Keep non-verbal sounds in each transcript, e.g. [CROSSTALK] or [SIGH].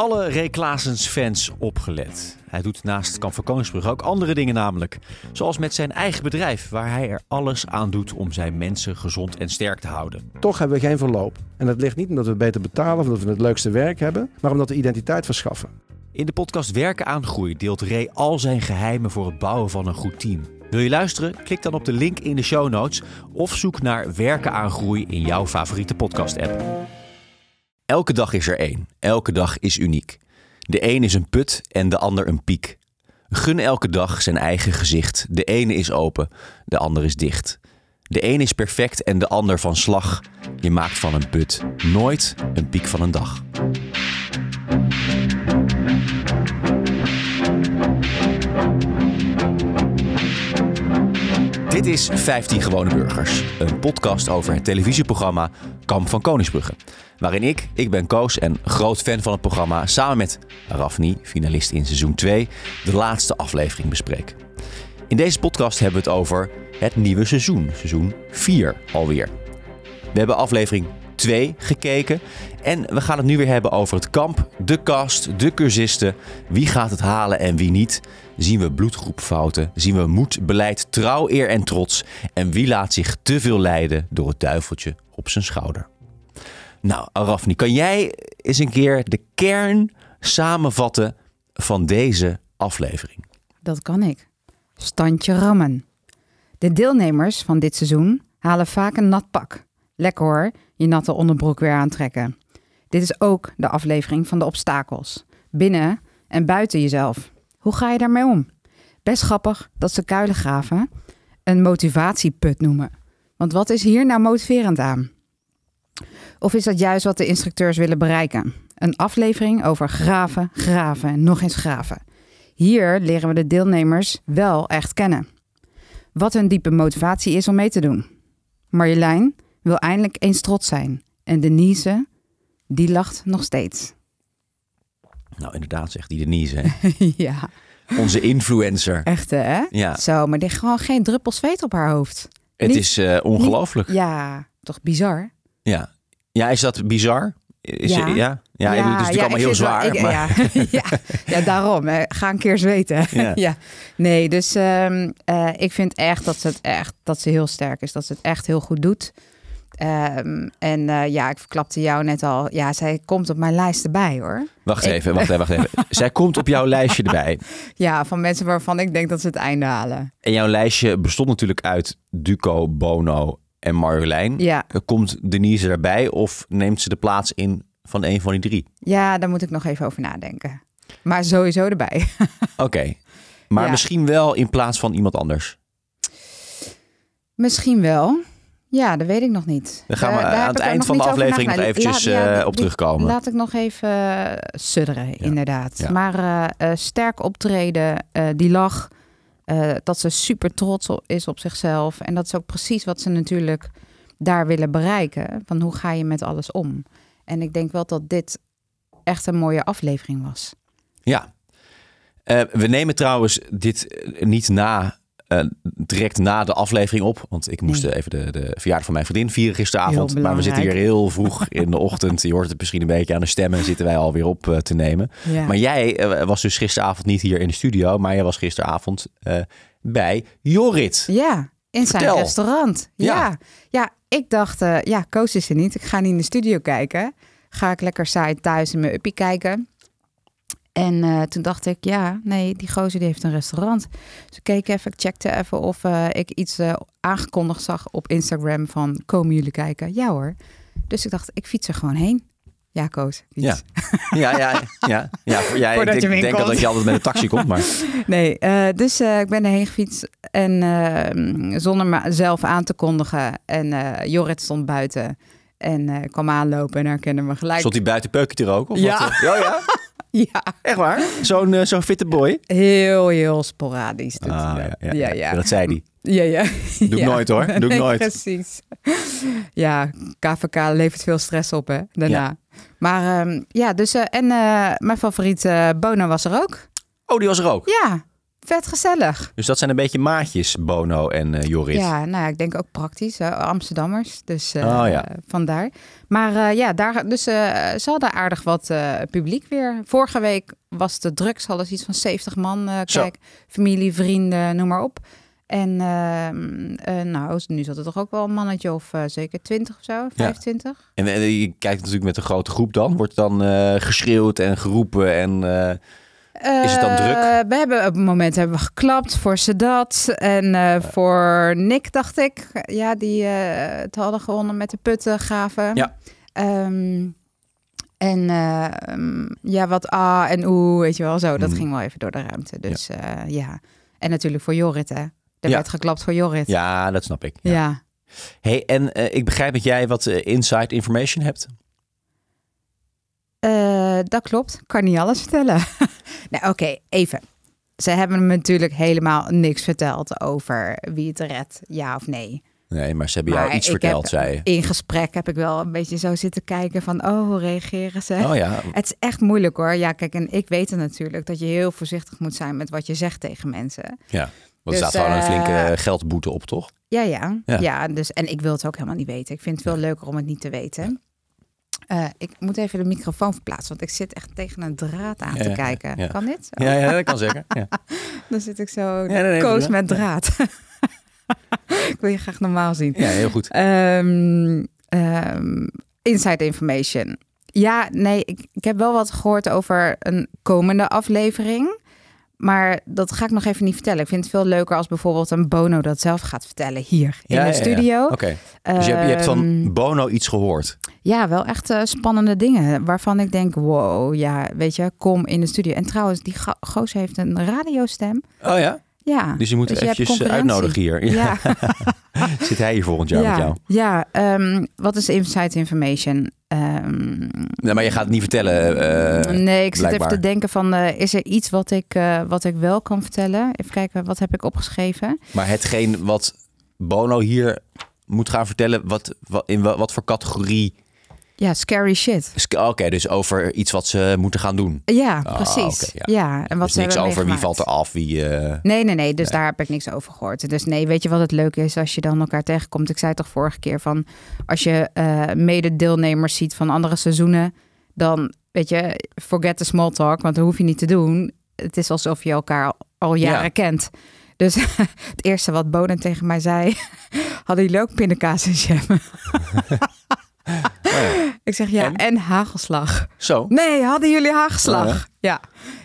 alle Ray Klaasens fans opgelet. Hij doet naast Kamp van Koningsbrug ook andere dingen namelijk. Zoals met zijn eigen bedrijf, waar hij er alles aan doet om zijn mensen gezond en sterk te houden. Toch hebben we geen verloop. En dat ligt niet omdat we beter betalen of omdat we het leukste werk hebben, maar omdat we identiteit verschaffen. In de podcast Werken aan Groei deelt Ray al zijn geheimen voor het bouwen van een goed team. Wil je luisteren? Klik dan op de link in de show notes of zoek naar Werken aan Groei in jouw favoriete podcast-app. Elke dag is er één. Elke dag is uniek. De een is een put en de ander een piek. Gun elke dag zijn eigen gezicht. De ene is open, de ander is dicht. De een is perfect en de ander van slag. Je maakt van een put nooit een piek van een dag. Dit is 15 Gewone Burgers, een podcast over het televisieprogramma Kamp van Koningsbrugge. Waarin ik, ik ben Koos en groot fan van het programma, samen met Rafni, finalist in seizoen 2, de laatste aflevering bespreek. In deze podcast hebben we het over het nieuwe seizoen, seizoen 4 alweer. We hebben aflevering 2 gekeken en we gaan het nu weer hebben over het kamp, de kast, de cursisten. Wie gaat het halen en wie niet? Zien we bloedgroepfouten? Zien we moed, beleid, trouw, eer en trots? En wie laat zich te veel leiden door het duiveltje op zijn schouder? Nou, Arafni, kan jij eens een keer de kern samenvatten van deze aflevering? Dat kan ik. Standje rammen. De deelnemers van dit seizoen halen vaak een nat pak. Lekker hoor, je natte onderbroek weer aantrekken. Dit is ook de aflevering van de obstakels. Binnen en buiten jezelf. Hoe ga je daarmee om? Best grappig dat ze kuilengraven een motivatieput noemen. Want wat is hier nou motiverend aan? Of is dat juist wat de instructeurs willen bereiken? Een aflevering over graven, graven en nog eens graven. Hier leren we de deelnemers wel echt kennen. Wat hun diepe motivatie is om mee te doen. Marjolein wil eindelijk eens trots zijn. En Denise, die lacht nog steeds. Nou, inderdaad, zegt die Denise. Hè? [LAUGHS] ja, Onze influencer. echt hè? Ja, Zo, maar er is gewoon geen druppel zweet op haar hoofd. het Niet- is eh, ongelooflijk. Ja, toch bizar? Ja. Ja, is dat bizar? Is Ja. ja. ja? Ja, het is natuurlijk ja, allemaal heel wel- zwaar. ik- maar... ja, [LAUGHS] ja, ja, daarom. hè. Ga een keer zweten. [LAUGHS] Ja. Nee, dus ehm, eh, ik vind echt dat ze het echt dat ze heel sterk is. Dat ze het echt heel goed doet. Ehm, en eh, ja, ik verklapte jou net al. Ja, zij komt op mijn lijst erbij hoor. Wacht Ik- even, wacht even, wacht even. [LAUGHS] Zij komt op jouw lijstje erbij. Ja, van mensen waarvan ik denk dat ze het einde halen. En jouw lijstje bestond natuurlijk uit Duco, Bono en Marjolein. Ja, Komt Denise erbij of neemt ze de plaats in van een van die drie? ja daar moet ik nog even over nadenken. Maar sowieso erbij. [LAUGHS] Oké. Maar Ja. misschien wel in plaats van iemand anders. Misschien wel. Ja, dat weet ik nog niet. Daar gaan we Eh, aan het eind van de aflevering nog eventjes Laat- ja, eh, op terugkomen. Laat ik nog even eh, sudderen, inderdaad. Maar eh, eh, sterk optreden, eh, die lach, eh, dat ze super trots is op zichzelf. En dat is ook precies wat ze natuurlijk daar willen bereiken. Van hoe ga je met alles om? En ik denk wel dat dit echt een mooie aflevering was. Ja. Eh, we nemen trouwens dit eh, niet na, eh, direct na de aflevering op. Want ik moest Nee. even de, de verjaardag van mijn vriendin vieren gisteravond. Maar we zitten hier heel vroeg in de ochtend. Je hoort het misschien een beetje aan de stemmen. Zitten wij alweer op eh, te nemen. Ja. Maar jij eh, was dus gisteravond niet hier in de studio. Maar jij was gisteravond bij Jorrit. Ja, in zijn restaurant. Ja. Ja, ja. ik dacht, ja, Koos is er niet. Ik ga niet in de studio kijken. Ga ik lekker saai thuis in mijn uppie kijken. En eh, toen dacht ik, ja, nee, die gozer die heeft een restaurant. Dus ik keek even, ik checkte even of eh, ik iets eh, aangekondigd zag op Instagram van, komen jullie kijken? Ja hoor. Dus ik dacht, ik fiets er gewoon heen. Ja, Koos. Fiets. Ja. Ja, ja, ja. ja, voor- ja [LAUGHS] ik Voordat denk, je hem denk inkomt. dat je altijd met een taxi komt. Maar [LAUGHS] Nee, dus ik ben erheen gefietst en eh, zonder mezelf aan te kondigen. En Jorrit stond buiten en kwam aanlopen en herkende me gelijk. stond hij buiten peukje te roken? Of Ja. Wat? [LAUGHS] Oh ja? Ja, Echt waar? Zo'n eh, zo'n fitte boy? heel, heel sporadisch. doet Ah, hij dat. ja, ja, ja. Dat zei hij. Ja, ja. Doe ik Ja. nooit hoor. Doe ik [LAUGHS] Nee, nooit. Precies. Ja, KVK levert veel stress op, hè, daarna. Maar ehm, ja, dus... eh, en eh, mijn favoriete Bono was er ook. Oh, die was er ook. Ja, vet gezellig. Dus dat zijn een beetje maatjes, Bono en eh, Jorrit. Ja, nou ja, ik denk ook praktisch. hè, Amsterdammers, dus eh, Oh, ja. vandaar. Maar eh, ja, daar, dus eh, ze hadden aardig wat eh, publiek weer. Vorige week was de drugshal iets van 70 man. eh, Zo. kijk, familie, vrienden, noem maar op. En ehm, eh, nou, nu zat er toch ook wel een mannetje of eh, zeker 20 of zo, 25. En, eh, je kijkt natuurlijk met een grote groep dan. Wordt dan eh, geschreeuwd en geroepen en... Is het dan druk? Eh, we hebben op het moment hebben we geklapt voor Sedat en eh, voor Nick, dacht ik. Ja, die eh, het hadden gewonnen met de puttengraven. Ja. Ehm, en eh, ehm, ja, wat A en oe, weet je wel, zo. Dat Mhm. ging wel even door de ruimte. Dus ja. ja. En natuurlijk voor Jorrit, hè. Er Ja. werd geklapt voor Jorrit. ja, dat snap ik. Ja. ja. Hey, en ik begrijp dat jij wat inside information hebt. Dat klopt. Kan niet alles vertellen. [LAUGHS] nou, oké, even. Ze hebben me natuurlijk helemaal niks verteld over wie het redt, ja of nee. Nee, maar ze hebben jou iets verteld, zei. In gesprek heb ik wel een beetje zo zitten kijken van, oh, hoe reageren ze? Oh ja, Het is echt moeilijk hoor. Ja, kijk, en ik weet het natuurlijk dat je heel voorzichtig moet zijn met wat je zegt tegen mensen. ja. Want Dus, er staat gewoon een flinke eh, eh, geldboete op, toch? Ja, ja, Ja. ja. dus, en ik wil het ook helemaal niet weten. Ik vind het veel leuker om het niet te weten. Eh, ik moet even de microfoon verplaatsen, want ik zit echt tegen een draad aan Ja, te kijken. ja. Kan dit? Oh, Ja, ja, dat kan zeker. Ja. [LAUGHS] Dan zit ik zo koos met draad. [LAUGHS] ik wil je graag normaal zien. ja, heel goed. Ehm, ehm, inside information. Ja, nee, ik, ik heb wel wat gehoord over een komende aflevering. Maar dat ga ik nog even niet vertellen. Ik vind het veel leuker als bijvoorbeeld een Bono dat zelf gaat vertellen hier in Ja, de ja, ja. studio. Oké. Dus je hebt, je hebt van Ehm, Bono iets gehoord. ja, wel echt eh, spannende dingen waarvan ik denk, wow, ja, weet je, kom in de studio. En trouwens, die go- goos heeft een radiostem. Oh ja? Ja. Dus je moet Dus hebt eventjes eh, uitnodigen hier. Ja. [LAUGHS] Zit hij hier volgend jaar ja, met jou? ja. ehm, wat is inside information? Ehm, Nee, maar je gaat het niet vertellen. eh, nee, ik zit blijkbaar. even te denken van, eh, is er iets wat ik, wat ik wel kan vertellen? Even kijken, wat heb ik opgeschreven? Maar hetgeen wat Bono hier moet gaan vertellen, wat, wat, in wa- wat voor categorie? Ja, scary shit. Is- Oké, dus over iets wat ze moeten gaan doen. Ja, Ah, precies. ja. en wat dus ze niks over wie valt er af, wie... eh, Nee, nee, nee. Dus Nee. daar heb ik niks over gehoord. Dus nee, weet je wat het leuke is als je dan elkaar tegenkomt? Ik zei toch vorige keer van als je eh mede-deelnemers ziet van andere seizoenen, dan weet je, forget the small talk, want dat hoef je niet te doen. Het is alsof je elkaar al, jaren Ja. kent. Dus [LAUGHS] het eerste wat Bonen tegen mij zei, [LAUGHS] hadden jullie ook pindakaas en jam? [LAUGHS] oh. Ik zeg ja, En? en, hagelslag. Zo. Nee, hadden jullie hagelslag? Oh, ja.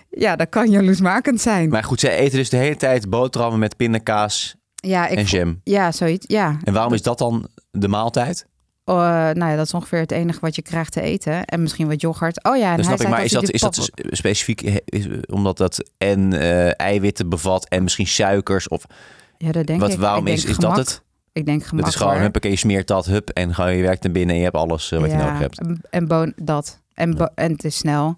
ja, dat kan jaloersmakend zijn. Maar goed, zij eten dus de hele tijd boterhammen met pindakaas ja, ik en jam. ja, zoiets. Ja, En waarom is dat dan de maaltijd? Oh, nou ja, dat is ongeveer het enige wat je krijgt te eten. En misschien wat yoghurt. Oh ja, en Dat hij ik, maar is dat, is dat specifiek eh, is- omdat dat en eh, eiwitten bevat en misschien suikers? Of Ja, dat denk wat, ik. waarom ik is, is dat het? Ik denk gemak Dat is gewoon, huppakee, je smeert dat, hup, en gewoon je werkt naar binnen en je hebt alles eh, wat je nodig hebt. En, en bon, dat. En, bo- en het is snel.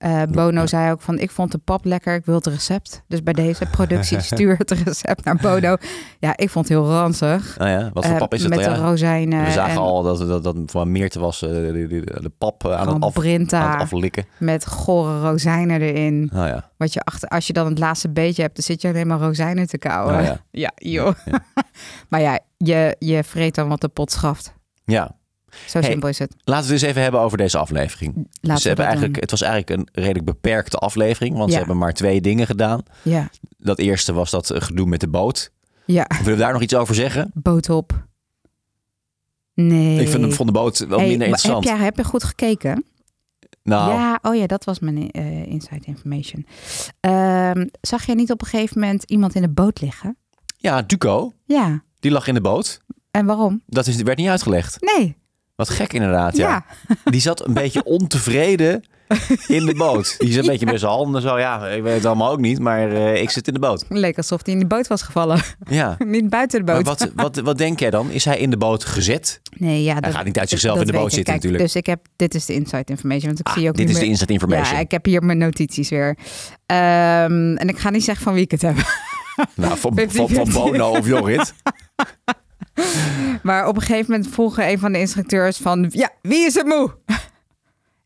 Eh, Bono Ja. zei ook van, ik vond de pap lekker, ik wil het recept. Dus bij deze [LAUGHS] productie stuur het recept naar Bono. Ja, ik vond het heel ranzig. Oh ja, wat voor Eh, pap is het Met de rozijnen. We zagen en al dat, dat, dat van Meerte was eh, de, de, de pap aan het, af, aan het aflikken. met gore rozijnen erin. Oh ja. Wat je achter, als je dan het laatste beetje hebt, dan zit je alleen maar rozijnen te kauwen. Oh [LAUGHS] ja. Ja, joh. [LAUGHS] maar ja, je, je vreet dan wat de pot schaft. ja, Zo Hey, simpel is het. laten we het eens even hebben over deze aflevering. Laten ze we hebben eigenlijk, doen. het was eigenlijk een redelijk beperkte aflevering, want ze hebben maar twee dingen gedaan. Ja, Dat eerste was dat eh, gedoe met de boot. ja. Willen we daar nog iets over zeggen? boot op. Nee. Ik vind hem van de boot wel Hey, minder interessant. Heb, jij, heb je goed gekeken? nou, Ja, oh ja, dat was mijn eh, inside information. Ehm, zag je niet op een gegeven moment iemand in de boot liggen? ja, Duco, Ja. die lag in de boot. En waarom? Dat is, werd niet uitgelegd. Nee. Wat gek inderdaad, ja. Ja. Die zat een beetje ontevreden in de boot. [LAUGHS] Die zat een beetje met zijn handen zo. Ja, ik weet het allemaal ook niet, maar eh, ik zit in de boot. Leek alsof hij in de boot was gevallen. Ja. [LAUGHS] niet buiten de Maar boot. wat, wat, wat denk jij dan? Is hij in de boot gezet? Nee, ja, Hij gaat niet uit zichzelf dat in de boot zitten Kijk, natuurlijk. Dus ik heb, dit is de inside information, want ik Ah, zie ook dit is de instant information. Ja, ik heb hier mijn notities weer. Ehm, en ik ga niet zeggen van wie ik het heb. nou, van, [LAUGHS] 50-50. van, van Bono of Jorrit. [LAUGHS] Maar op een gegeven moment vroeg een van de instructeurs van... Ja, wie is het moe? [LAUGHS]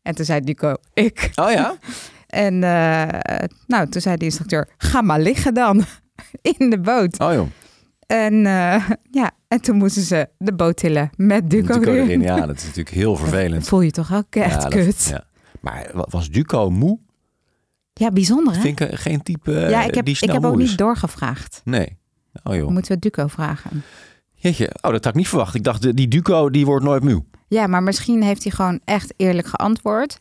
En toen zei Duco, ik. Oh ja? [LAUGHS] En eh, nou, toen zei de instructeur, ga maar liggen dan in de boot. Oh joh, En eh, ja, en toen moesten ze de boot tillen met Duco, Duco erin. erin. Ja, dat is natuurlijk heel vervelend. Voel je toch ook echt ja, kut. Ja, ja. Maar wa- was Duco moe? bijzonder hè? Vind ik eh, geen type ja, ik heb, die ik heb ook is. niet doorgevraagd. Nee. Oh joh. Moeten we Duco vragen? Jeetje, oh, dat had ik niet verwacht. Ik dacht, de- die Duco die wordt nooit moe. Ja, maar misschien heeft hij gewoon echt eerlijk geantwoord.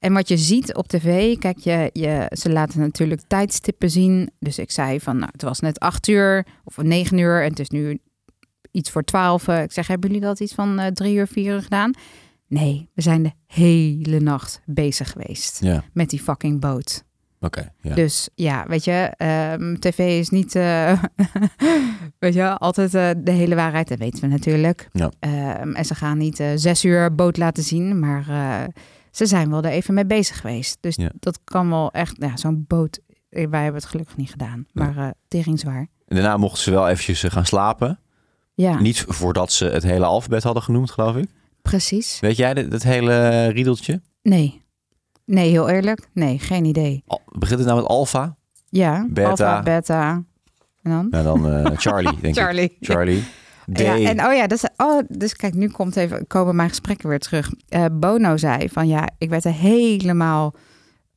En wat je ziet op tv, kijk, je, je, ze laten natuurlijk tijdstippen zien. Dus ik zei van, nou, het was net acht uur of negen uur en het is nu iets voor twaalf. Eh, Ik zeg, hebben jullie dat iets van eh, drie uur, vier uur gedaan? Nee, we zijn de hele nacht bezig geweest Ja, met die fucking boot. Oké. ja. Dus ja, weet je, ehm, tv is niet, eh, [LAUGHS] weet je, altijd eh, de hele waarheid. Dat weten we natuurlijk. Ja. Ehm, en ze gaan niet eh, zes uur boot laten zien, maar ze zijn wel er even mee bezig geweest. Dus Ja. dat kan wel echt, ja, zo'n boot. Wij hebben het gelukkig niet gedaan, maar eh tering zwaar. En daarna mochten ze wel eventjes gaan slapen. Ja, Niet voordat ze het hele alfabet hadden genoemd, geloof ik. precies. Weet jij dat hele riedeltje? Nee. Nee, heel eerlijk. Nee, geen idee. Al- Begint het nou met alfa? Ja, Beta. alpha, beta. En dan? Nou, dan eh, Charlie, denk ik. Charlie. Charlie. D. [LAUGHS] Ja, en oh ja, dat is, oh, dus kijk, nu komt even, komen mijn gesprekken weer terug. Eh, Bono zei van ja, ik werd er helemaal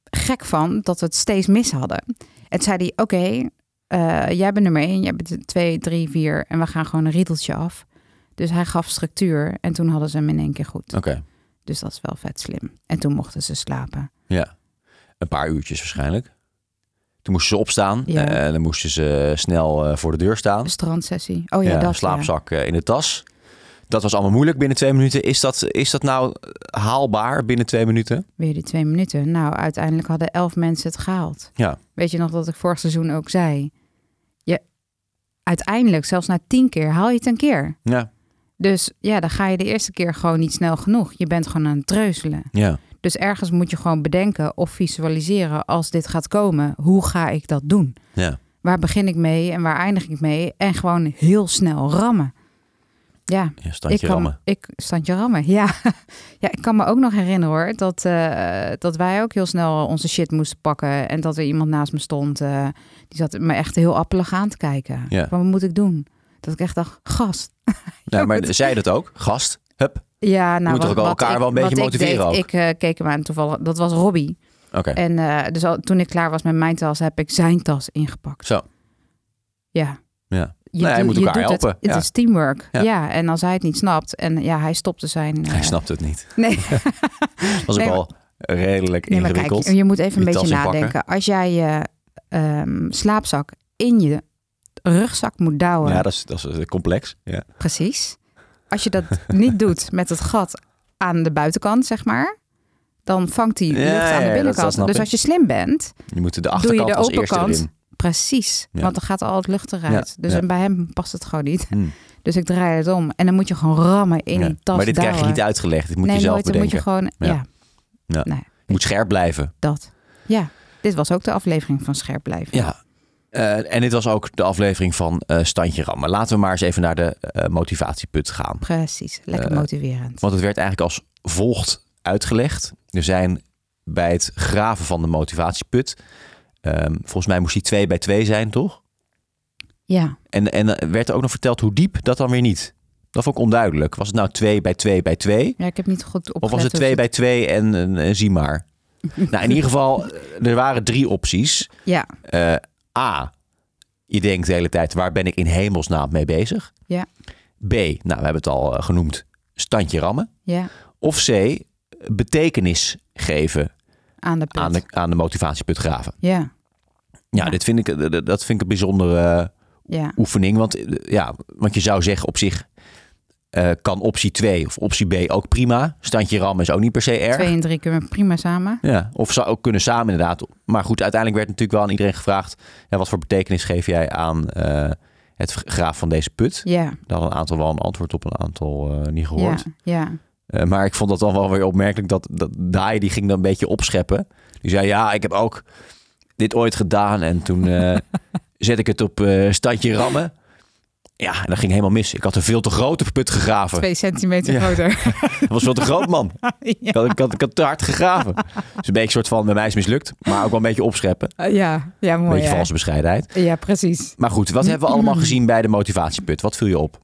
gek van dat we het steeds mis hadden. En toen zei hij, oké, eh, jij bent nummer één, jij bent twee, drie, vier en we gaan gewoon een riedeltje af. Dus hij gaf structuur en toen hadden ze hem in één keer goed. Oké, Dus dat is wel vet slim. En toen mochten ze slapen. ja. Een paar uurtjes waarschijnlijk. Toen moesten ze opstaan. Ja. Eh, dan moesten ze snel eh, voor de deur staan. Een strandsessie. Oh ja, ja, dat slaapzak eh, in de tas. Dat was allemaal moeilijk binnen twee minuten. Is dat, is dat nou haalbaar binnen twee minuten? Weer die twee minuten. Nou, uiteindelijk hadden elf mensen het gehaald. Ja. Weet je nog dat ik vorig seizoen ook zei? Je, uiteindelijk, zelfs na tien keer, haal je het een keer. Ja. Dus ja, dan ga je de eerste keer gewoon niet snel genoeg. Je bent gewoon aan het treuzelen. Ja. Dus ergens moet je gewoon bedenken of visualiseren als dit gaat komen. Hoe ga ik dat doen? Ja. Waar begin ik mee en waar eindig ik mee? En gewoon heel snel rammen. Ja, ja standje ik kan, rammen. Ik, standje rammen, [LAUGHS] ja. ja, ik kan me ook nog herinneren hoor, dat, eh, dat wij ook heel snel onze shit moesten pakken. En dat er iemand naast me stond, eh, die zat me echt heel appelig aan te kijken. Ja. Wat moet ik doen? Dat ik echt dacht, gast. [LAUGHS] Ja, maar zei dat ook? Gast? Hup. Ja, nou, moet toch ook elkaar ik- wel een beetje motiveren ook? Ik, ik eh, keek hem aan toevallig, dat was Robbie. Oké. En eh, dus al, toen ik klaar was met mijn tas, heb ik zijn tas ingepakt. Zo. Ja. Ja. Je, Nee, moet elkaar helpen, Het, het ja. is teamwork. Ja. Ja. en als hij het niet snapt en ja, hij stopte zijn. Hij eh, snapt het niet. [LAUGHS] Nee, [LAUGHS] Was ook Nee, wel redelijk nee ingewikkeld. kijk, je moet even een beetje nadenken. Als jij je ehm, slaapzak in je rugzak moet douwen, ja, dat is, dat is eh, complex. Ja. precies. Als je dat niet doet met het gat aan de buitenkant, zeg maar, dan vangt die Ja, lucht aan de binnenkant. dus als je slim bent, Je moet de doe je achterkant de als erin. Precies, Ja. want dan gaat al het lucht eruit. Dus en bij hem past het gewoon niet. Hmm. Dus ik draai het om. En dan moet je gewoon rammen in die tas Maar dit krijg je niet uitgelegd. Dit moet nee, je zelf nooit. Dan moet je bedenken. gewoon, Ja. Nee, moet scherp blijven. dat. Ja, dit was ook de aflevering van Scherp Blijven. Ja. Eh, en dit was ook de aflevering van eh Standje Rammen. Laten we maar eens even naar de eh, motivatieput gaan. Precies, lekker motiverend. Want het werd eigenlijk als volgt uitgelegd. Er zijn bij het graven van de motivatieput... ehm, volgens mij moest die twee bij twee zijn, toch? Ja, En, en er werd er ook nog verteld hoe diep, dat dan weer niet. Dat vond ik onduidelijk. Was het nou twee bij twee bij twee? ja, ik heb niet goed opgelet. Of was het hoe twee ze- bij twee en, en, en zie maar? [LAUGHS] nou, in ieder geval, er waren drie opties. Ja, Eh, A, je denkt de hele tijd, waar ben ik in hemelsnaam mee bezig? Ja. B, nou, we hebben het al eh, genoemd, standje rammen. ja, Of C, betekenis geven aan de aan de, aan de motivatieput graven. Ja, Ja, Ja. Dit vind ik, eh, dat vind ik een bijzondere ja, oefening. Want, eh, ja, want je zou zeggen op zich eh, kan optie 2 of optie B ook prima. Standje rammen is ook niet per se erg. twee en drie kunnen we prima samen. Ja, of zou ook kunnen samen inderdaad. Maar goed, uiteindelijk werd natuurlijk wel aan iedereen gevraagd... Ja, wat voor betekenis geef jij aan eh, het graaf van deze put? Ja, Daar hadden een aantal wel een antwoord op, een aantal eh, niet ja, gehoord. ja. Eh, maar ik vond dat dan wel weer opmerkelijk dat, dat Dai die ging dan een beetje opscheppen. Die zei, ja, ik heb ook dit ooit gedaan en toen [LAUGHS] zet ik het op standje rammen. Ja, en dat ging helemaal mis. Ik had een veel te grote put gegraven. Twee centimeter Ja. groter. [LAUGHS] Dat was veel te groot, man. [LAUGHS] ja. Ik had, ik, had, ik had te hard gegraven. Dus een beetje een soort van, bij mij is mislukt. Maar ook wel een beetje opscheppen. Uh, ja, ja, Een mooi. beetje hè? valse bescheidenheid. Ja, precies. Maar goed, wat hebben we allemaal gezien bij de motivatieput? Wat viel je op?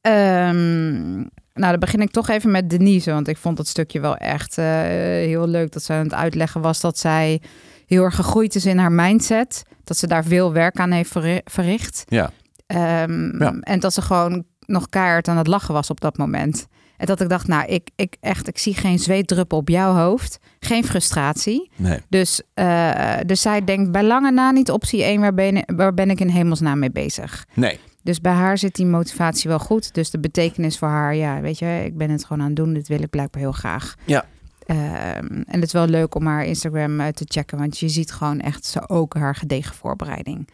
Ehm, nou, dan begin ik toch even met Denise. Want ik vond dat stukje wel echt eh, heel leuk. Dat ze aan het uitleggen was dat zij heel erg gegroeid is in haar mindset. Dat ze daar veel werk aan heeft verri- verricht. Ja. Ehm, Ja. En dat ze gewoon nog keihard aan het lachen was op dat moment. En dat ik dacht, nou, ik, ik echt, ik zie geen zweetdruppel op jouw hoofd. Geen frustratie. Nee. Dus, eh, dus zij denkt bij lange na niet optie 1, waar ben, waar ben ik in hemelsnaam mee bezig? Nee. Dus bij haar zit die motivatie wel goed. Dus de betekenis voor haar, ja, weet je, ik ben het gewoon aan het doen. Dit wil ik blijkbaar heel graag. Ja. Ehm, en het is wel leuk om haar Instagram eh, te checken, want je ziet gewoon echt zo ook haar gedegen voorbereiding.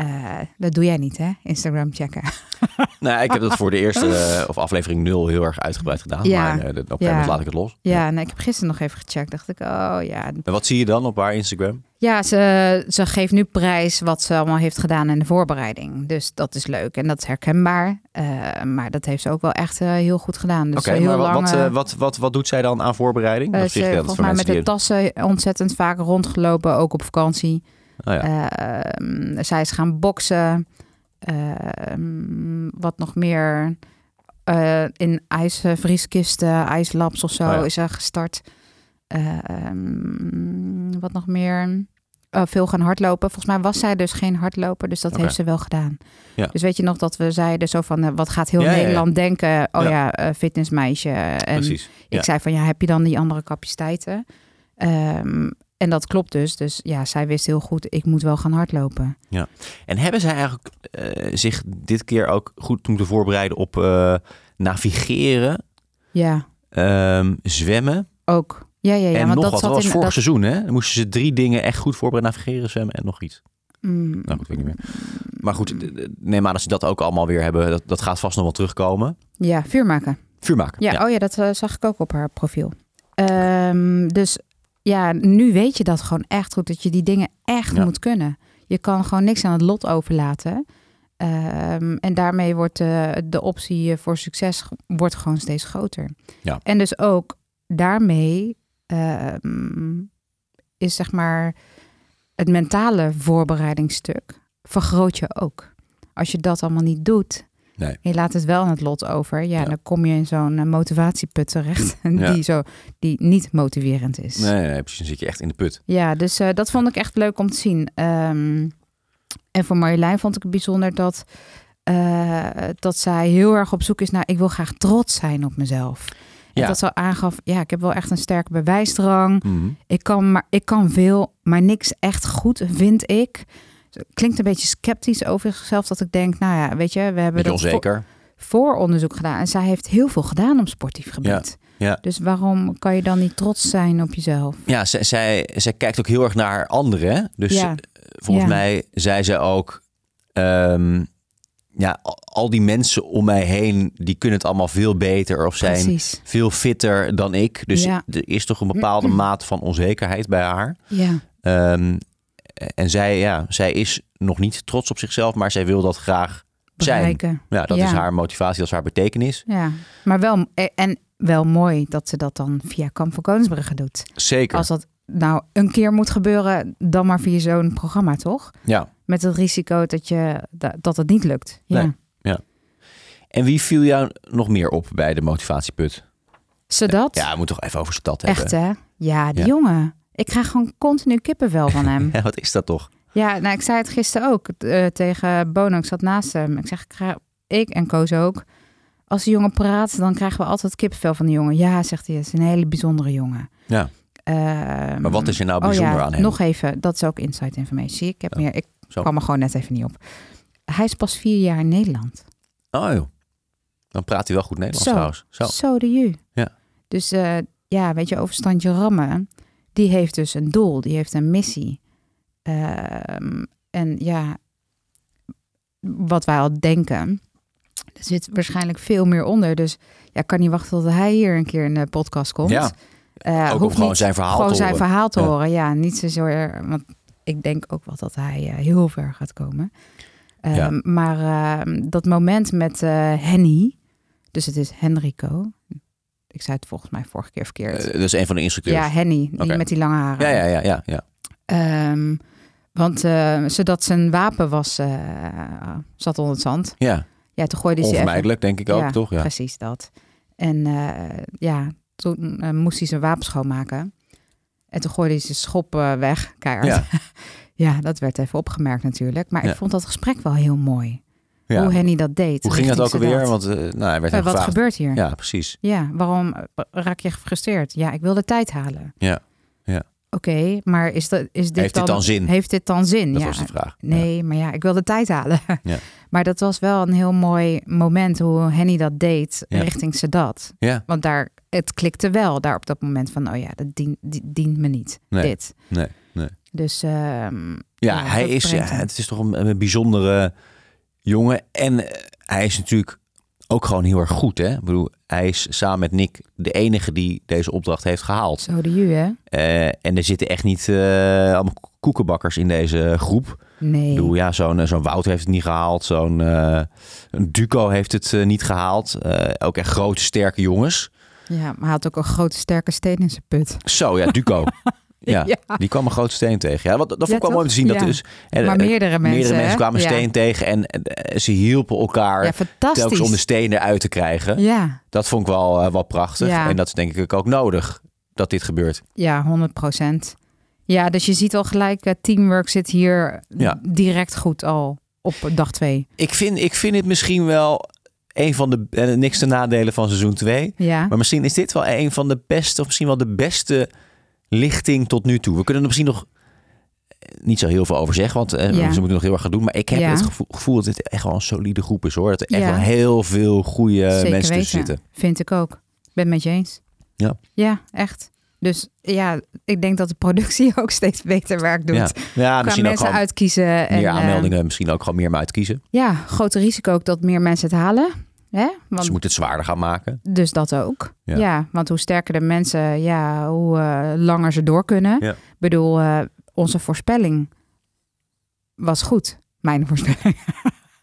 Eh, dat doe jij niet, hè? Instagram checken. [LAUGHS] Nou, ik heb dat voor de eerste, [LAUGHS] eh, of aflevering 0, heel erg uitgebreid gedaan. Ja. Maar eh, op een gegeven moment Ja. laat ik het los. Ja, nee, ik heb gisteren nog even gecheckt. Dacht ik, oh ja. En wat zie je dan op haar Instagram? Ja, ze, ze geeft nu prijs wat ze allemaal heeft gedaan in de voorbereiding. Dus dat is leuk en dat is herkenbaar. Maar dat heeft ze ook wel echt heel goed Dus Oké, heel maar wat, wat, wat, wat, wat doet zij dan aan voorbereiding? Dat ze volgens mij met de tassen ontzettend vaak rondgelopen, ook op vakantie. Oh ja. Ehm, zij is gaan boksen. Ehm, wat nog meer? Eh, in ijsvrieskisten, ijslabs of zo Oh ja. is er gestart. Ehm, wat nog meer? Oh, veel gaan hardlopen. Volgens mij was zij dus geen hardloper, dus dat heeft ze wel gedaan. Ja. Dus weet je nog dat we zeiden zo van, eh, wat gaat heel Ja. Nederland denken? Oh Ja. eh, fitnessmeisje. En Precies. ik zei van ja, heb je dan die andere capaciteiten? Ehm, en dat klopt dus. Dus ja, zij wist heel goed, ik moet wel gaan hardlopen. En hebben zij eigenlijk eh, zich dit keer ook goed moeten voorbereiden op eh, navigeren, Ja, ehm, zwemmen ook. Ja, ja, ja. en want nog dat wat? zat Dat was in vorig dat, seizoen, hè? Dan moesten ze drie dingen echt goed voorbereiden. Navigeren, zwemmen en nog iets. Mm, Nou goed, weet ik niet meer. Maar goed, neem aan dat ze dat ook allemaal weer hebben. Dat, dat gaat vast nog wel terugkomen. ja, vuur maken. Vuur maken. Ja, oh ja, dat eh, zag ik ook op haar profiel. Ehm, dus ja, nu weet je dat gewoon echt goed, dat je die dingen echt Ja. moet kunnen. Je kan gewoon niks aan het lot overlaten. Ehm, en daarmee wordt eh, de optie voor succes wordt gewoon steeds groter. Ja. En dus ook daarmee ehm, is zeg maar het mentale voorbereidingsstuk vergroot je ook. Als je dat allemaal niet doet, Nee. je laat het wel aan het lot over, ja, Ja. dan kom je in zo'n eh, motivatieput terecht [LAUGHS] Ja. die, zo, die niet motiverend is. Nee, nee, precies. Dan zit je echt in de put. Ja, dus eh, dat vond ik echt leuk om te zien. Ehm, en voor Marjolein vond ik het bijzonder dat, eh, dat zij heel erg op zoek is naar... ik wil graag trots zijn op mezelf. En Ja. dat ze aangaf, ja, ik heb wel echt een sterke bewijsdrang. Mhm. Ik kan, maar, ik kan veel, maar niks echt goed, vind ik. Klinkt een beetje sceptisch over zichzelf. Dat ik denk, nou ja, weet je, we hebben dat voor- onzeker. vooronderzoek gedaan. En zij heeft heel veel gedaan op sportief gebied. ja. Dus waarom kan je dan niet trots zijn op jezelf? Ja, zij, zij, zij kijkt ook heel erg naar anderen. Dus Ja. eh, volgens mij zei ze ook... ehm, ja, al, die mensen om mij heen, die kunnen het allemaal veel beter of zijn Precies. veel fitter dan ik. Dus Ja. er is toch een bepaalde mate van onzekerheid bij haar. Ja, Ehm, en zij, ja, zij is nog niet trots op zichzelf, maar zij wil dat graag zijn. bereiken. Ja, dat Ja. is haar motivatie, dat is haar betekenis. Ja, maar wel eh, en wel mooi dat ze dat dan via Kamp van Koningsbrugge doet. Zeker. Als dat nou een keer moet gebeuren, dan maar via zo'n programma, toch? Ja. Met het risico dat, je, da- dat het niet lukt. Ja. Nee. En wie viel jou nog meer op bij de motivatieput? Zodat, Ja, we moeten toch even over stad hebben. echt hè? Ja, die Ja. jongen. Ik krijg gewoon continu kippenvel van hem. [LAUGHS] Ja, wat is dat toch? ja, nou, ik zei het gisteren ook eh, tegen Bono. Ik zat naast hem. Ik zeg, ik, krijg- ik en Koos ook. Als die jongen praat, dan krijgen we altijd kippenvel van die jongen. Ja, zegt hij, het is een hele bijzondere jongen. Ja. Ehm, Maar wat is er nou oh bijzonder ja, aan hem? Nog even, dat is ook inside informatie. Ik heb Ja. meer, ik Zo. kwam er gewoon net even niet op. Hij is pas vier jaar in Nederland. Oh joh. Dan praat hij wel goed Nederlands Zo. trouwens. Zo. Zo de ju. Ja. Dus eh, ja, weet je, overstandje rammen. Die heeft dus een doel, die heeft een missie. Ehm, en ja, wat wij al denken, er zit waarschijnlijk veel meer onder. Dus ja, ik kan niet wachten tot hij hier een keer in de podcast komt. Ja. Eh, Ook om gewoon niet zijn verhaal gewoon te zijn horen. verhaal te Ja. horen. Ja, niet zozeer, want ik denk ook wel dat hij eh, heel ver gaat komen. Ehm, Ja. Maar ehm, dat moment met eh, Henny, dus het is Henrico. Ik zei het volgens mij vorige keer verkeerd. Dat is een van de instructeurs. ja, Henny, die met die lange haren. ja, ja, ja, ja, ja. Ehm, want eh, zodat zijn wapen was, eh, zat onder het zand. ja. Ja, toen gooide hij Onvermijdelijk, denk ik ook, ja, toch? Ja. precies dat. En ja, toen moest hij zijn wapen schoonmaken. En toen gooide hij zijn schop weg, keihard. Ja. [LAUGHS] Ja. dat werd even opgemerkt natuurlijk. Maar Ja. ik vond dat gesprek wel heel mooi. Ja. Hoe Henny dat deed. Hoe ging dat ook alweer? Want eh, nou, hij werd hem wat gebeurt hier? Ja. Ja, precies. waarom eh, raak je gefrustreerd? Ja, ik wil de tijd halen. Ja. Ja. Oké, maar is, dat, is dit Heeft dit dan zin? Heeft dit dan zin? Dat ja, was de vraag. Nee, maar ja, ik wil de tijd halen. [LAUGHS] Ja. Maar dat was wel een heel mooi moment hoe Henny dat deed Ja. richting Sadat. Ja, Want daar, het klikte wel daar op dat moment van, oh ja, dat dient, die- dient me niet, Nee. dit. nee, nee. Dus ehm, Ja, Ja, hij is, ja, het is toch een, een bijzondere jongen. En eh, hij is natuurlijk ook gewoon heel erg goed. Hè? Ik bedoel, hij is samen met Nick de enige die deze opdracht heeft gehaald. zo de ju, hè? Eh, en er zitten echt niet eh, allemaal koekenbakkers in deze groep. Ik Nee. bedoel, ja, zo'n zo'n Wout heeft het niet gehaald. Zo'n een Duco heeft het niet gehaald. Eh, ook echt grote, sterke jongens. Ja, maar hij had ook een grote sterke steen in zijn put. Zo, ja, Duco. [LAUGHS] ja, [LAUGHS] Ja. die kwam een grote steen tegen. Ja, wat, dat vond ik wel mooi om te zien. Dat dus, hè, maar meerdere mensen, meerdere mensen kwamen steen tegen en eh, ze hielpen elkaar telkens om de steen eruit te krijgen. Ja, Dat vond ik wel, eh, wel prachtig. En dat is denk ik ook nodig dat dit gebeurt. ja, 100 procent. Ja, dus je ziet al gelijk, eh, teamwork zit hier direct goed al op dag twee. Ik vind, ik vind het misschien wel een van de eh, niks te nadelen van seizoen 2. Ja, Maar misschien is dit wel een van de beste, of misschien wel de beste lichting tot nu toe. We kunnen er misschien nog niet zo heel veel over zeggen, want eh, Ja. ze moeten nog heel erg gaan doen. Maar ik heb Ja. het gevoel, gevoel dat dit echt wel een solide groep is hoor. Dat er echt wel heel veel goede Zeker mensen tussen zitten. vind ik ook. Ik ben het met je eens. Ja. Ja, echt. Dus ja, ik denk dat de productie [LAUGHS] ook steeds beter werk doet. Ja, misschien ook mensen gewoon uitkiezen. En, meer eh, aanmeldingen, misschien ook gewoon meer maar uitkiezen. ja, grote risico ook dat meer mensen het halen. Hè? Want, Ze moeten het zwaarder gaan maken. Dus dat ook. Ja. Ja. want hoe sterker de mensen, ja, hoe eh, langer ze door kunnen. Ja. Ik bedoel, eh, onze voorspelling was goed. Mijn [LAUGHS] voorspelling.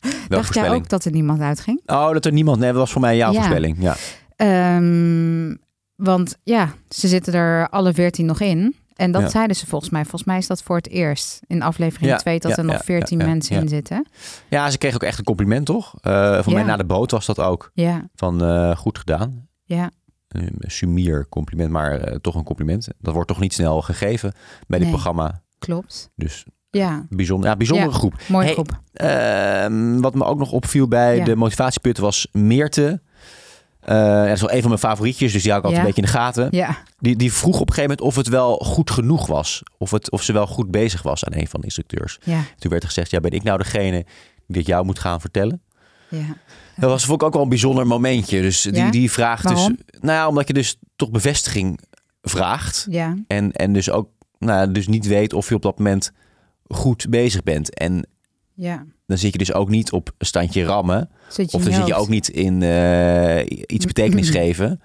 Welke Dacht jij ook dat er niemand uitging? Oh, dat er niemand... Nee, dat was voor mij jouw Ja. voorspelling. Ja. Ehm, want ja, ze zitten er alle veertien nog in. En dat Ja. zeiden ze volgens mij. Volgens mij is dat voor het eerst in aflevering Ja, 2 dat ja, er nog ja, 14 ja, ja, mensen ja. in zitten. ja, ze kreeg ook echt een compliment, toch? Eh voor mij na de boot was dat ook. Ja, Van eh, goed gedaan. ja, Een sumier compliment, maar eh, toch een compliment. Dat wordt toch niet snel gegeven bij dit Nee. programma. klopt. Dus Ja, bijzonder, ja, bijzondere Ja. groep. mooie Hey, groep. Ehm, wat me ook nog opviel bij Ja. de motivatieput was Meerte. Eh, dat is wel een van mijn favorietjes, dus die hou ik altijd Ja. een beetje in de gaten. Ja, Die, die vroeg op een gegeven moment of het wel goed genoeg was. Of, het, of ze wel goed bezig was aan een van de instructeurs. ja, Toen werd er gezegd, ja, ben ik nou degene die dit jou moet gaan vertellen? ja. Dat was vond ik ook wel een bijzonder momentje. Dus die, die vraag Waarom? dus... Nou ja, omdat je dus toch bevestiging vraagt. En, en dus ook nou, ja, dus niet weet of je op dat moment goed bezig bent. En ja. dan zit je dus ook niet op een standje rammen. Zit je Of dan zit je ook niet in eh, iets betekenis [CLEARS THROAT] geven.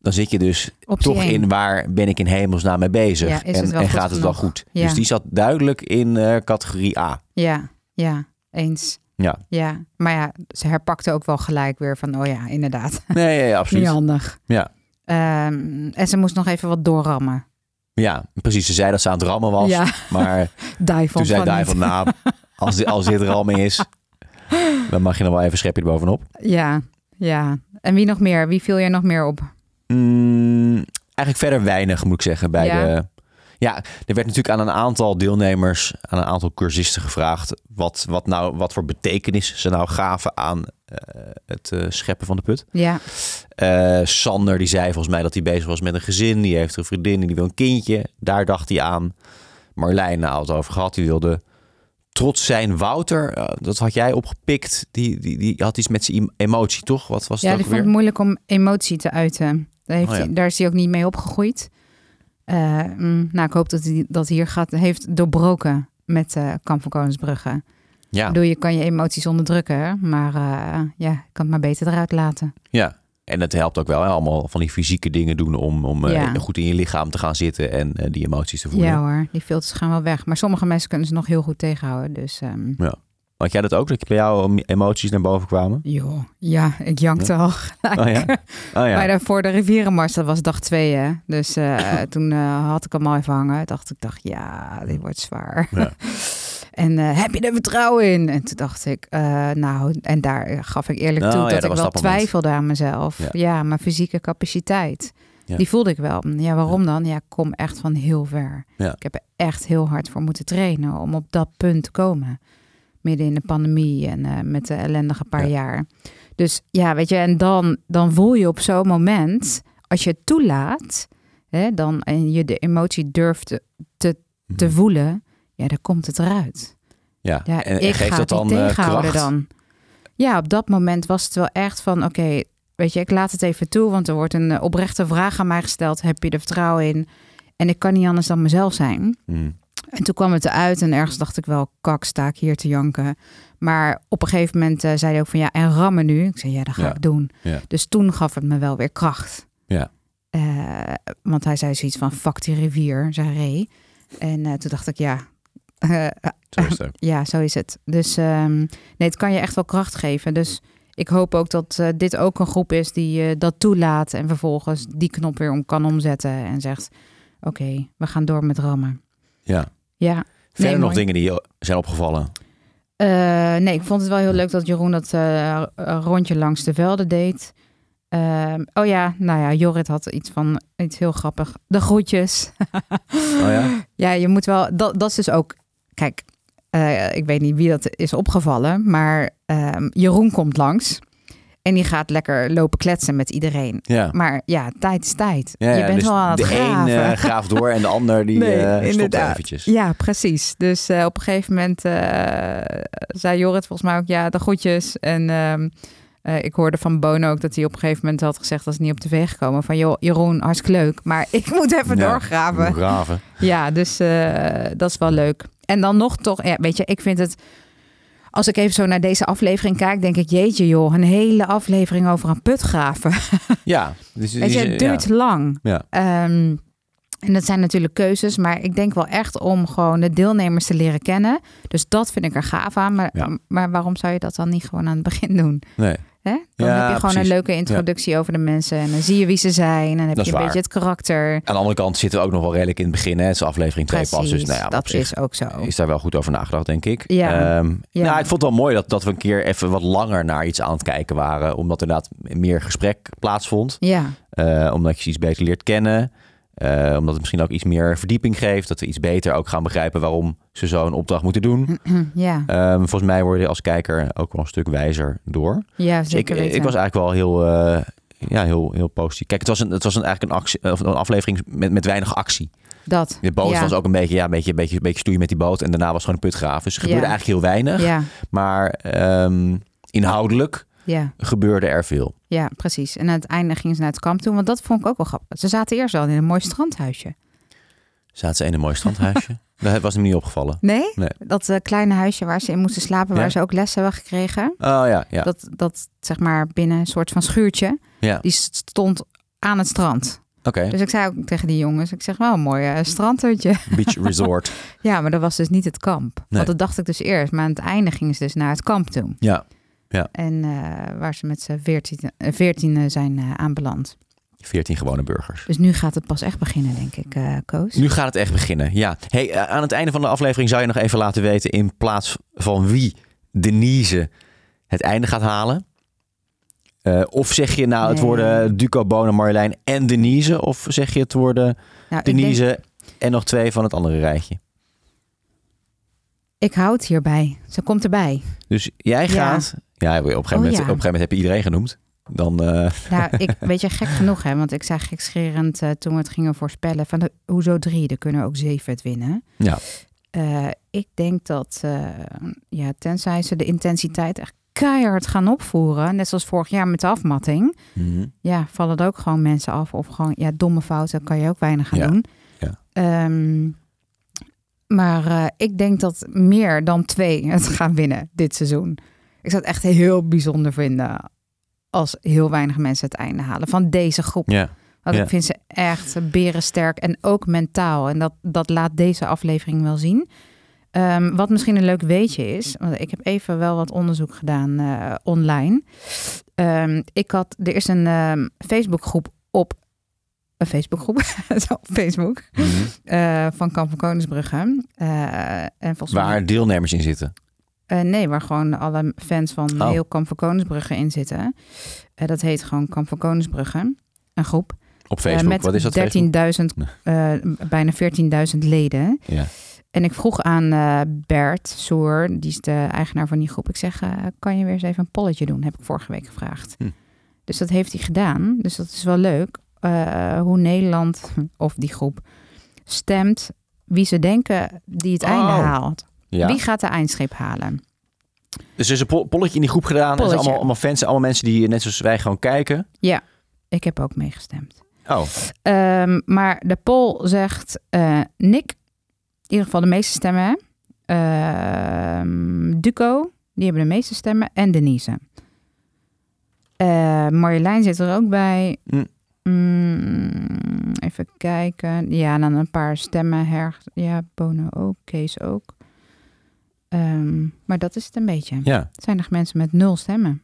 Dan zit je dus Optie toch in waar ben ik in hemelsnaam mee bezig. Ja, en het en gaat het wel goed. Ja. Dus die zat duidelijk in eh, categorie A. Ja, ja, eens. Ja. Ja, maar ja, ze herpakte ook wel gelijk weer van, oh ja, inderdaad. Nee, ja, ja, [LAUGHS] absoluut. Niet handig. Ja. Ehm, en ze moest nog even wat doorrammen. Ja, precies. Ze zei dat ze aan het rammen was. Ja, Maar [LAUGHS] die toen van zei Dai niet. van nou, [LAUGHS] als, dit- als dit rammen is, [LAUGHS] dan mag je nog wel even een schepje erbovenop. Ja, ja. En wie nog meer? Wie viel je nog meer op? Mm, eigenlijk verder weinig, moet ik zeggen. Bij Ja. de, ja, er werd natuurlijk aan een aantal deelnemers, aan een aantal cursisten gevraagd... wat, wat, nou, wat voor betekenis ze nou gaven aan eh, het eh, scheppen van de put. Ja, Eh, Sander die zei volgens mij dat hij bezig was met een gezin. Die heeft een vriendin en die wil een kindje. Daar dacht hij aan. Marlijn, nou, had het over gehad. Die wilde trots zijn. Wouter, eh, dat had jij opgepikt. Die, die, die had iets met zijn em- emotie, toch? Wat was ja ook die vond het moeilijk om emotie te uiten. Daar, heeft Oh ja. hij, daar is hij ook niet mee opgegroeid. Eh, mm, nou, ik hoop dat hij dat hier gaat, heeft doorbroken met eh Kamp van Koningsbrugge. Ja, bedoel, je kan je emoties onderdrukken, maar ja, ik kan het maar beter eruit laten. ja. En het helpt ook wel, hè? allemaal van die fysieke dingen doen om, om eh, Ja. goed in je lichaam te gaan zitten en eh, die emoties te voelen. Ja hoor, die filters gaan wel weg. Maar sommige mensen kunnen ze nog heel goed tegenhouden. Dus ehm, Ja. Had jij dat ook, dat bij jou emoties naar boven kwamen? Joh, ja, ik jankte al gelijk. Oh ja? Oh ja. Maar de, voor de rivierenmars, dat was dag twee, hè. Dus eh, [LAUGHS] toen had ik hem al even hangen. Dacht ik, dacht, ja, dit wordt zwaar. [LAUGHS] En eh, heb je er vertrouwen in? En toen dacht ik, eh, nou, en daar gaf ik eerlijk Nou, toe ja, dat dat ik wel dat twijfelde aan mezelf. Ja. Ja, mijn fysieke capaciteit. Ja. Die voelde ik wel. Ja, waarom dan? Ja, ik kom echt van heel ver. Ik heb er echt heel hard voor moeten trainen om op dat punt te komen. Midden in de pandemie en eh, met de ellendige paar Ja. jaar. Dus ja, weet je, en dan, dan voel je op zo'n moment, als je het toelaat, hè, dan, en je de emotie durft te, te, te Mhm. voelen, ja, dan komt het eruit. Ja, Ja, en, ik geeft ga dat dan eh, tegenhouden kracht? dan. Ja, op dat moment was het wel echt van, oké, weet je, ik laat het even toe, want er wordt een eh, oprechte vraag aan mij gesteld. Heb je er vertrouwen in? En ik kan niet anders dan mezelf zijn. Mhm. En toen kwam het eruit en ergens dacht ik wel, kak, sta ik hier te janken. Maar op een gegeven moment eh, zei hij ook van, ja, en rammen nu. Ik zei, ja, dat ga Ja. ik doen. Ja. Dus toen gaf het me wel weer kracht. Ja. Want hij zei zoiets van, fuck die rivier, zei Ray. En toen dacht ik, ja, [LAUGHS] Zo is het ook. ja, zo is het. Dus ehm, nee, het kan je echt wel kracht geven. Dus ik hoop ook dat eh, dit ook een groep is die eh, dat toelaat en vervolgens die knop weer om kan omzetten en zegt: Oké, we gaan door met rammen. Ja. Ja. Verder nog mooi. dingen die je zijn opgevallen? Eh, nee, ik vond het wel heel leuk dat Jeroen dat rondje langs de velden deed. Ehm, oh ja, nou ja, Jorrit had iets van iets heel grappig. De groetjes. Oh ja? [LAUGHS] Ja, je moet wel. Dat, dat is dus ook. Kijk, eh, ik weet niet wie dat is opgevallen, maar ehm, Jeroen komt langs. En die gaat lekker lopen kletsen met iedereen. Ja. Maar ja, tijd is tijd. Ja, ja, je bent dus wel aan het de graven. een eh, graaft door en de ander die [LAUGHS] Nee, eh, stopt eventjes. Ja, precies. Dus eh, op een gegeven moment eh, zei Jorrit volgens mij ook ja, de groetjes. En ehm, eh, ik hoorde van Bono ook dat hij op een gegeven moment had gezegd dat is niet op tv gekomen. Van joh, Jeroen, hartstikke leuk, maar [LAUGHS] ik moet even doorgraven. Graven. Ja, dus eh, dat is wel leuk. En dan nog toch, ja, weet je, ik vind het. Als ik even zo naar deze aflevering kijk, denk ik, jeetje joh, een hele aflevering over een put graven. Ja. Dus, Weet je, het duurt lang. Ja. Ehm, en dat zijn natuurlijk keuzes, maar ik denk wel echt om gewoon de deelnemers te leren kennen. Dus dat vind ik er gaaf aan. Maar, Ja. maar waarom zou je dat dan niet gewoon aan het begin [LAUGHS] doen? Nee. Hè? Dan Ja, heb je gewoon precies. een leuke introductie over de mensen. En dan zie je wie ze zijn. En dan heb Dat je een waar. beetje het karakter. Aan de andere kant zitten we ook nog wel redelijk in het begin. Hè? Het is aflevering 2 pas. Dus nou ja, dat is ook zo. is daar wel goed over nagedacht, denk ik. Ja. Ehm, Ja. Nou, ik vond het wel mooi dat, dat we een keer even wat langer naar iets aan het kijken waren. Omdat er inderdaad meer gesprek plaatsvond. Ja, Eh, omdat je ze iets beter leert kennen. Eh, omdat het misschien ook iets meer verdieping geeft. Dat we iets beter ook gaan begrijpen waarom ze zo'n opdracht moeten doen. [CLEARS THROAT] ja, Ehm, volgens mij word je als kijker ook wel een stuk wijzer door. ja Dus ik, zeker weten. ik was eigenlijk wel heel, eh, ja, heel, heel positief. Kijk, het was, een, het was een, eigenlijk een, actie, of een aflevering met, met weinig actie. dat. De boot ja. was ook een beetje, ja, een beetje, een beetje, een beetje stoeien met die boot. En daarna was het gewoon een putgraaf. Dus er gebeurde Ja. eigenlijk heel weinig. Ja, Maar ehm, inhoudelijk ja, gebeurde er veel. ja, precies. En aan het einde gingen ze naar het kamp toe. Want dat vond ik ook wel grappig. Ze zaten eerst wel in een mooi strandhuisje. Zaten ze in een mooi strandhuisje? [LAUGHS] dat was hem niet opgevallen. Nee? Nee. Dat eh, kleine huisje waar ze in moesten slapen, Ja. waar ze ook les hebben gekregen. Oh ja, ja. Dat, dat zeg maar binnen een soort van schuurtje. ja. Die stond aan het strand. Oké, Dus ik zei ook tegen die jongens, ik zeg wel een mooi strandhutje. [LAUGHS] beach resort. Ja, maar dat was dus niet het kamp. Nee. Want dat dacht ik dus eerst. Maar aan het einde gingen ze dus naar het kamp toe. Ja, En eh, waar ze met z'n veertien, eh, veertien zijn eh, aanbeland. 14 gewone burgers. Dus nu gaat het pas echt beginnen, denk ik, eh Koos. Nu gaat het echt beginnen, ja. Hey, eh, aan het einde van de aflevering zou je nog even laten weten... in plaats van wie Denise het einde gaat halen. Eh, of zeg je nou het Nee. worden Duco, Bona, Marjolein en Denise? Of zeg je het worden Nou, denk- Denise en nog twee van het andere rijtje? ik hou het hierbij. Ze komt erbij. Dus jij Ja. gaat... Ja, op een, gegeven Oh, moment, ja. op een gegeven moment heb je iedereen genoemd. Dan, eh, [LAUGHS] Nou, ik, weet je, gek genoeg, hè? Want ik zei gekscherend eh, toen we het gingen voorspellen... van de, hoezo drie? Er kunnen ook zeven het winnen. ja. Eh, ik denk dat, ja, tenzij ze de intensiteit echt keihard gaan opvoeren... net zoals vorig jaar met de afmatting... Mhm. ja, vallen er ook gewoon mensen af. Of gewoon, ja, domme fouten kan je ook weinig gaan Ja, doen. ja. Ehm, maar ik denk dat meer dan twee [LAUGHS] het gaan winnen dit seizoen. Ik zou het echt heel bijzonder vinden als heel weinig mensen het einde halen van deze groep. ja. Want ik vind ze echt berensterk en ook mentaal. En dat, dat laat deze aflevering wel zien. Ehm, wat misschien een leuk weetje is, want ik heb even wel wat onderzoek gedaan eh, online. Ehm, ik had, er is een ehm, Facebookgroep op een Facebookgroep [LAUGHS] op Facebook Mhm. eh, van Kamp van Koningsbrugge. Eh, en volgens mij- Waar deelnemers in zitten. Eh, nee, waar gewoon alle fans van Oh. heel Kamp van Koningsbrugge in zitten. Eh, dat heet gewoon Kamp van Koningsbrugge, een groep. Op Eh, Facebook. met Wat is dat? Facebook? 13.000, eh, bijna 14.000 leden. Ja. En ik vroeg aan Bert Soer, die is de eigenaar van die groep. Ik zeg, kan je weer eens even een polletje doen? Heb ik vorige week gevraagd. Hm. Dus dat heeft hij gedaan. Dus dat is wel leuk. hoe Nederland, [LAUGHS] of die groep, stemt wie ze denken die het einde Oh. haalt. Ja. Wie gaat de eindstreep halen? Dus er is een pol- polletje in die groep gedaan. En er Polletje. allemaal, allemaal fans, allemaal mensen die net zoals wij gewoon kijken. Ik heb ook meegestemd. Oh, Ehm, maar de poll zegt eh, Nick, in ieder geval de meeste stemmen. Ehm, Duco, die hebben de meeste stemmen. En Denise. Eh Marjolein zit er ook bij. Hm. Mm, even kijken. Ja, dan een paar stemmen. Her ja, Bono ook. Kees ook. Ehm, maar dat is het een beetje. ja. Het zijn nog mensen met nul stemmen.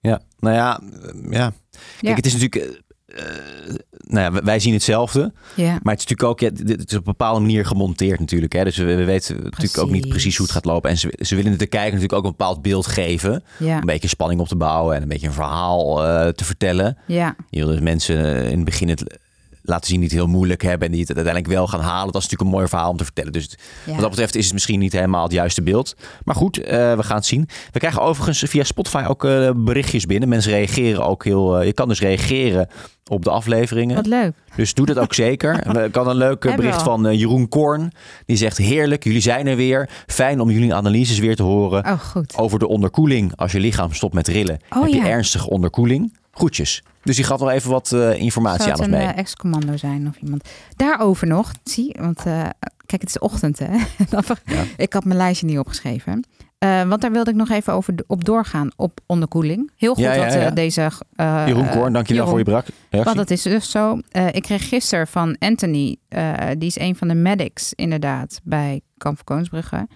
Ja, nou ja, eh, ja. Kijk, Ja. het is natuurlijk... eh, eh, nou ja, wij- zien hetzelfde. Ja, Maar het is natuurlijk ook, ja, dit- is op een bepaalde manier gemonteerd natuurlijk. Hè? Dus we, we weten natuurlijk ook niet Precies. precies hoe het gaat lopen. En ze, ze willen de kijker natuurlijk ook een bepaald beeld geven. ja, Een beetje spanning op te bouwen en een beetje een verhaal eh, te vertellen. ja. Je wil dus mensen in het begin het laten zien die het heel moeilijk hebben en die het uiteindelijk wel gaan halen. Dat is natuurlijk een mooi verhaal om te vertellen. Dus ja. wat dat betreft is het misschien niet helemaal het juiste beeld. Maar goed, eh, we gaan het zien. We krijgen overigens via Spotify ook eh, berichtjes binnen. Mensen reageren ook heel... eh, je kan dus reageren op de afleveringen. Wat leuk. Dus doe dat ook [LAUGHS] zeker. We kan een leuk bericht van Jeroen Korn. Die zegt heerlijk, jullie zijn er weer. Fijn om jullie analyses weer te horen. Oh, goed. Over de onderkoeling. Als je lichaam stopt met rillen, Oh, heb je ja. ernstige onderkoeling. Groetjes. Dus die gaat nog even wat eh, informatie Zou aan het ons een mee. eh, ex-commando zijn of iemand? Daarover nog, zie, want eh, kijk, het is ochtend, hè? [LAUGHS] Ja. Ik had mijn lijstje niet opgeschreven. Want daar wilde ik nog even over op doorgaan, op onderkoeling. Heel goed Ja, ja, dat eh, deze... eh, Jeroen Korn, dankjewel Jeroen- voor je brak-. Want dat is dus zo. Ik kreeg gisteren van Anthony, die is een van de medics inderdaad bij Kamp van Koonsbrugge.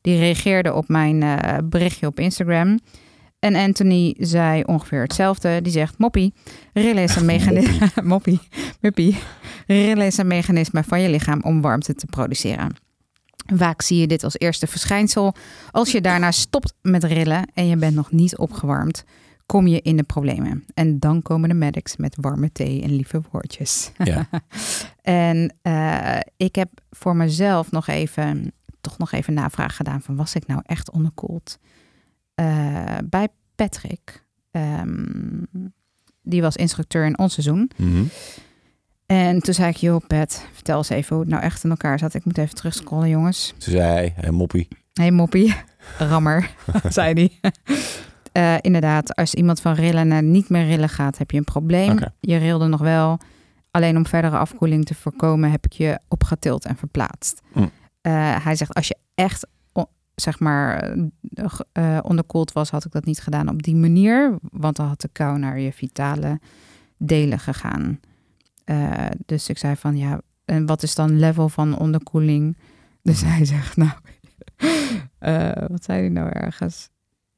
Die reageerde op mijn berichtje op Instagram. En Anthony zei ongeveer hetzelfde. Die zegt, moppie, rillen is een [LAUGHS] mechanisme... moppie, [LAUGHS] muppie. Een mechanisme van je lichaam om warmte te produceren. Vaak zie je dit als eerste verschijnsel. Als je daarna stopt met rillen en je bent nog niet opgewarmd, kom je in de problemen. En dan komen de medics met warme thee en lieve woordjes. Ja. [LAUGHS] en eh, ik heb voor mezelf nog even, toch nog even navraag gedaan van was ik nou echt onderkoeld? Eh, bij Patrick, ehm, die was instructeur in ons seizoen. Mhm. En toen zei ik, joh Pat, vertel eens even hoe het nou echt in elkaar zat. Ik moet even terugscrollen jongens. Ze zei hij, hey, moppie. hey, moppie, [LAUGHS] rammer, [LAUGHS] zei hij. [LAUGHS] Eh, inderdaad, als iemand van rillen naar niet meer rillen gaat, heb je een probleem. Je rilde nog wel. Alleen om verdere afkoeling te voorkomen, heb ik je opgetild en verplaatst. Mm. Eh, hij zegt, als je echt zeg maar eh, eh, onderkoeld was, had ik dat niet gedaan op die manier. Want dan had de kou naar je vitale delen gegaan. Eh, dus ik zei van, ja, en wat is dan level van onderkoeling? [LAUGHS] Dus hij zegt, nou, [LAUGHS] eh, wat zei hij nou ergens?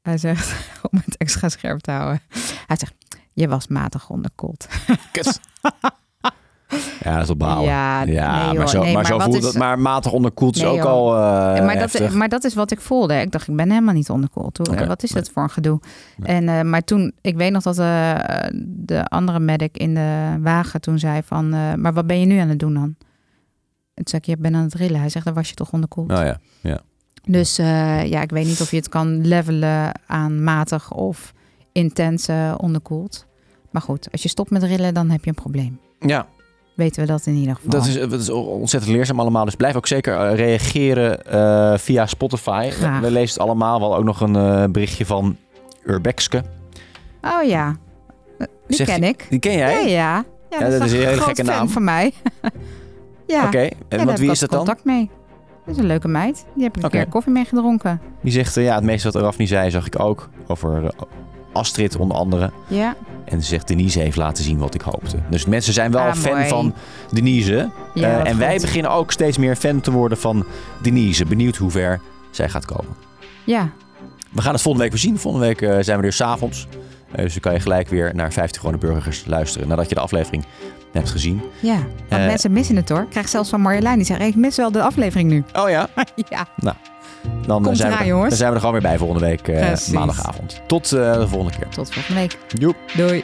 Hij zegt, [LAUGHS] om het extra scherp te houden. Hij zegt, je was matig onderkoeld. Kut. Ja, dat is op. Ja, nee, maar, zo, Nee, maar, zo is- het. Maar matig onderkoeld is Nee, ook al eh maar, dat, maar dat is wat ik voelde. Ik dacht, ik ben helemaal niet onderkoeld. Hoe- Oké, Wat is dat voor een gedoe? En, eh, maar toen, ik weet nog dat eh, de andere medic in de wagen toen zei van... eh, maar wat ben je nu aan het doen dan? En toen zei ik, je bent aan het rillen. Hij zegt, dan was je toch onderkoeld? Nou ja. Dus eh, ja, ik weet niet of je het kan levelen aan matig of intense onderkoeld. Maar goed, als je stopt met rillen, dan heb je een probleem. Ja, Weten we dat in ieder geval. dat is, dat is ontzettend leerzaam allemaal. Dus blijf ook zeker eh, reageren eh, via Spotify. Graag. We lezen het allemaal. Wel ook nog een eh, berichtje van Urbexke. Oh ja, die Zegt ken ik. Die ken jij? Ja, ja. ja dat is een hele gekke fan naam. van mij. [LAUGHS] ja, Oké, ja, en want heb wie is dat dan? contact mee. Dat is een leuke meid. Die heb ik een keer koffie mee gedronken. Die zegt, ja, het meeste wat Rafni zei, zag ik ook. Over, Astrid onder andere. Ja, En ze zegt Denise heeft laten zien wat ik hoopte. Dus mensen zijn wel Ah, fan mooi. van Denise. Ja, Eh, en wij beginnen ook steeds meer fan te worden van Denise. Benieuwd hoe ver zij gaat komen. ja. We gaan het volgende week weer zien. Volgende week eh, zijn we er s'avonds. Uh, dus dan kan je gelijk weer naar 50 gewone burgers luisteren. Nadat je de aflevering hebt gezien. ja. Want Eh, mensen missen het hoor. Ik krijg zelfs van Marjolein die zegt, ik mis wel de aflevering nu. Oh ja? [LAUGHS] ja, Dan, eh, Komt zijn we, er- jongens. dan zijn we er gewoon weer bij volgende week eh, maandagavond. Tot eh, de volgende keer. tot volgende week. Joep. Doei.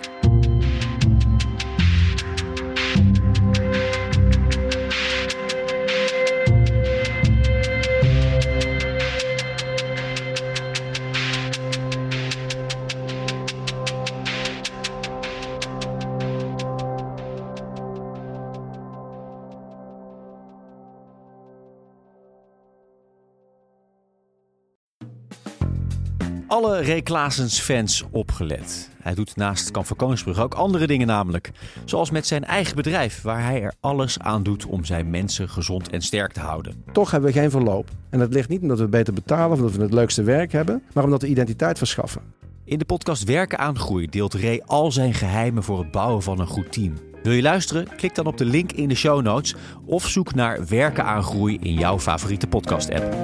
Alle Ray Klaasens fans opgelet. Hij doet naast Kamp van Koningsbrug ook andere dingen namelijk. Zoals met zijn eigen bedrijf, waar hij er alles aan doet om zijn mensen gezond en sterk te houden. Toch hebben we geen verloop. En dat ligt niet omdat we beter betalen of omdat we het leukste werk hebben, maar omdat we identiteit verschaffen. In de podcast Werken aan Groei deelt Ray al zijn geheimen voor het bouwen van een goed team. Wil je luisteren? Klik dan op de link in de show notes of zoek naar Werken aan Groei in jouw favoriete podcast app.